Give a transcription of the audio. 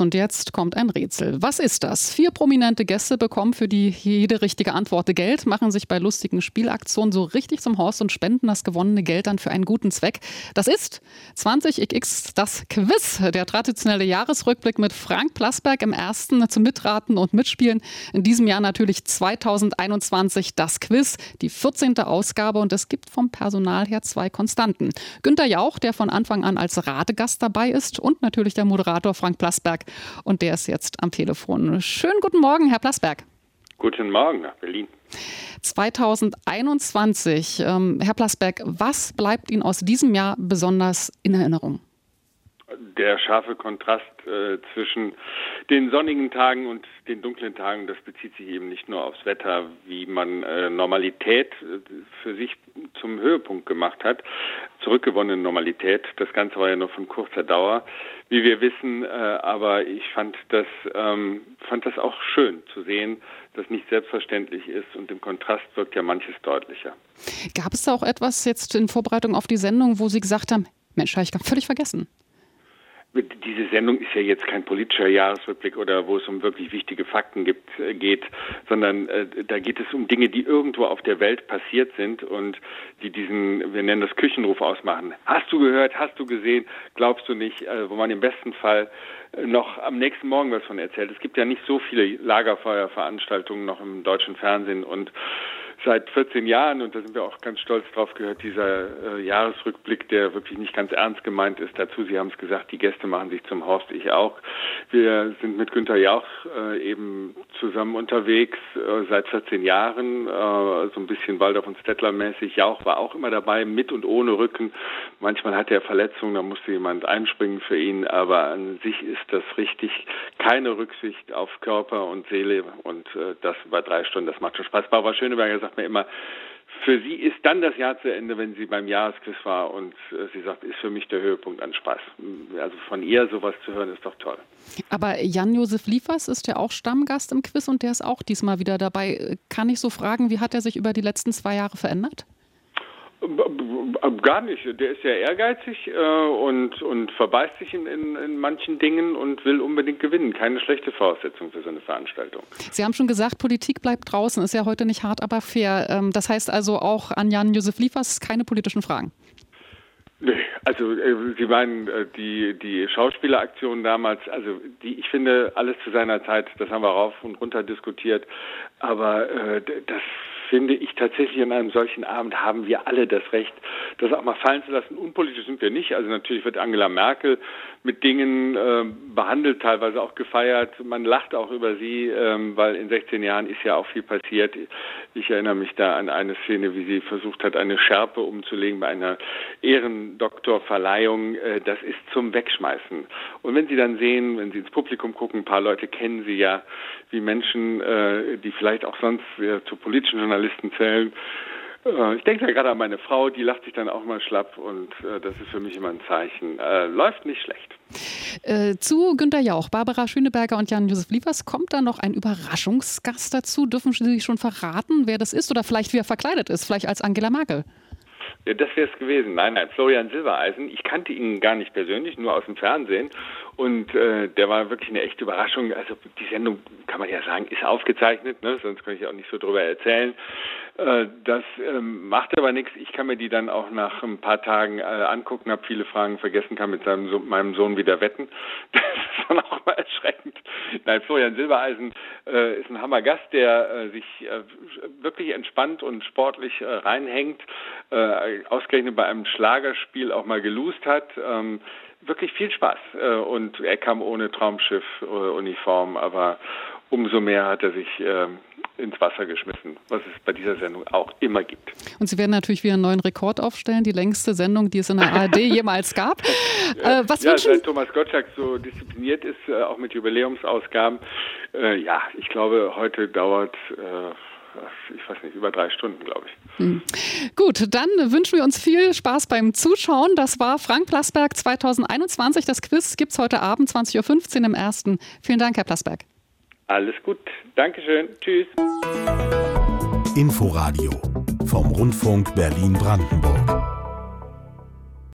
Und jetzt kommt ein Rätsel. Was ist das? Vier prominente Gäste bekommen für die jede richtige Antwort Geld, machen sich bei lustigen Spielaktionen so richtig zum Horst und spenden das gewonnene Geld dann für einen guten Zweck. Das ist 20xx das Quiz, der traditionelle Jahresrückblick mit Frank Plasberg im ersten zum Mitraten und Mitspielen. In diesem Jahr natürlich 2021 das Quiz, die 14. Ausgabe und es gibt vom Personal her zwei Konstanten. Günter Jauch, der von Anfang an als Radegast dabei ist und natürlich der Moderator Frank Plasberg und der ist jetzt am Telefon. Schönen guten Morgen, Herr Plasberg. Guten Morgen nach Berlin. 2021. Ähm, Herr Plasberg, was bleibt Ihnen aus diesem Jahr besonders in Erinnerung? Der scharfe Kontrast äh, zwischen den sonnigen Tagen und den dunklen Tagen, das bezieht sich eben nicht nur aufs Wetter, wie man äh, Normalität äh, für sich zum Höhepunkt gemacht hat, zurückgewonnene Normalität. Das Ganze war ja nur von kurzer Dauer, wie wir wissen, äh, aber ich fand das, ähm, fand das auch schön zu sehen, dass nicht selbstverständlich ist und im Kontrast wirkt ja manches deutlicher. Gab es da auch etwas jetzt in Vorbereitung auf die Sendung, wo Sie gesagt haben, Mensch, habe ich völlig vergessen? Diese Sendung ist ja jetzt kein politischer Jahresrückblick oder wo es um wirklich wichtige Fakten gibt, äh, geht, sondern äh, da geht es um Dinge, die irgendwo auf der Welt passiert sind und die diesen, wir nennen das Küchenruf ausmachen. Hast du gehört, hast du gesehen, glaubst du nicht, äh, wo man im besten Fall äh, noch am nächsten Morgen was von erzählt. Es gibt ja nicht so viele Lagerfeuerveranstaltungen noch im deutschen Fernsehen und seit 14 Jahren, und da sind wir auch ganz stolz drauf, gehört dieser äh, Jahresrückblick, der wirklich nicht ganz ernst gemeint ist. Dazu, Sie haben es gesagt, die Gäste machen sich zum Horst, ich auch. Wir sind mit Günter Jauch äh, eben zusammen unterwegs äh, seit 14 Jahren, äh, so ein bisschen Waldorf und Stettler mäßig. Jauch war auch immer dabei, mit und ohne Rücken. Manchmal hatte er Verletzungen, da musste jemand einspringen für ihn, aber an sich ist das richtig. Keine Rücksicht auf Körper und Seele und äh, das über drei Stunden, das macht schon Spaß. Barbara Schöneberger sagt mir immer, für sie ist dann das Jahr zu Ende, wenn sie beim Jahresquiz war und äh, sie sagt, ist für mich der Höhepunkt an Spaß. Also von ihr sowas zu hören, ist doch toll. Aber Jan-Josef Liefers ist ja auch Stammgast im Quiz und der ist auch diesmal wieder dabei. Kann ich so fragen, wie hat er sich über die letzten zwei Jahre verändert? Gar nicht. Der ist sehr ehrgeizig äh, und, und verbeißt sich in, in, in, manchen Dingen und will unbedingt gewinnen. Keine schlechte Voraussetzung für so eine Veranstaltung. Sie haben schon gesagt, Politik bleibt draußen. Ist ja heute nicht hart, aber fair. Ähm, das heißt also auch an Jan-Josef Liefers keine politischen Fragen. Nee, also äh, Sie meinen äh, die die Schauspieleraktion damals, also die ich finde alles zu seiner Zeit, das haben wir rauf und runter diskutiert, aber äh, das finde ich tatsächlich an einem solchen Abend haben wir alle das Recht, das auch mal fallen zu lassen. Unpolitisch sind wir nicht. Also natürlich wird Angela Merkel mit Dingen äh, behandelt, teilweise auch gefeiert. Man lacht auch über sie, ähm, weil in 16 Jahren ist ja auch viel passiert. Ich erinnere mich da an eine Szene, wie sie versucht hat, eine Schärpe umzulegen bei einer Ehrendoktorverleihung. Äh, das ist zum Wegschmeißen. Und wenn Sie dann sehen, wenn Sie ins Publikum gucken, ein paar Leute kennen Sie ja, wie Menschen, äh, die vielleicht auch sonst äh, zu politischen Journalisten Journalisten zählen. Äh, ich denke da gerade an meine Frau, die lacht sich dann auch mal schlapp und äh, das ist für mich immer ein Zeichen. Äh, läuft nicht schlecht. Äh, zu Günter Jauch, Barbara Schöneberger und Jan-Josef Liefers kommt da noch ein Überraschungsgast dazu. Dürfen Sie sich schon verraten, wer das ist oder vielleicht wie er verkleidet ist, vielleicht als Angela Merkel? Ja, das wäre es gewesen. Nein, nein, Florian Silbereisen. Ich kannte ihn gar nicht persönlich, nur aus dem Fernsehen. Und äh, der war wirklich eine echte Überraschung. Also die Sendung, kann man ja sagen, ist aufgezeichnet, ne? sonst kann ich auch nicht so drüber erzählen. Äh, das ähm, macht aber nichts. Ich kann mir die dann auch nach ein paar Tagen äh, angucken, habe viele Fragen vergessen, kann mit seinem so meinem Sohn wieder wetten. Das ist dann auch mal erschreckend. Nein, Florian Silbereisen äh, ist ein Hammergast, der äh, sich äh, wirklich entspannt und sportlich äh, reinhängt, äh, ausgerechnet bei einem Schlagerspiel auch mal gelust hat. Ähm, wirklich viel Spaß. Äh, und er kam ohne Traumschiff-Uniform, aber umso mehr hat er sich äh, ins Wasser geschmissen, was es bei dieser Sendung auch immer gibt. Und Sie werden natürlich wieder einen neuen Rekord aufstellen, die längste Sendung, die es in der ARD jemals gab. Äh, was ja, seit Thomas Gottschalk so diszipliniert ist, äh, auch mit Jubiläumsausgaben, äh, ja, ich glaube, heute dauert äh, ich weiß nicht, über drei Stunden, glaube ich. Hm. Gut, dann wünschen wir uns viel Spaß beim Zuschauen. Das war Frank Plasberg 2021. Das Quiz gibt es heute Abend 20.15 Uhr im ersten. Vielen Dank, Herr Plasberg. Alles gut. Dankeschön. Tschüss. Inforadio vom Rundfunk Berlin-Brandenburg.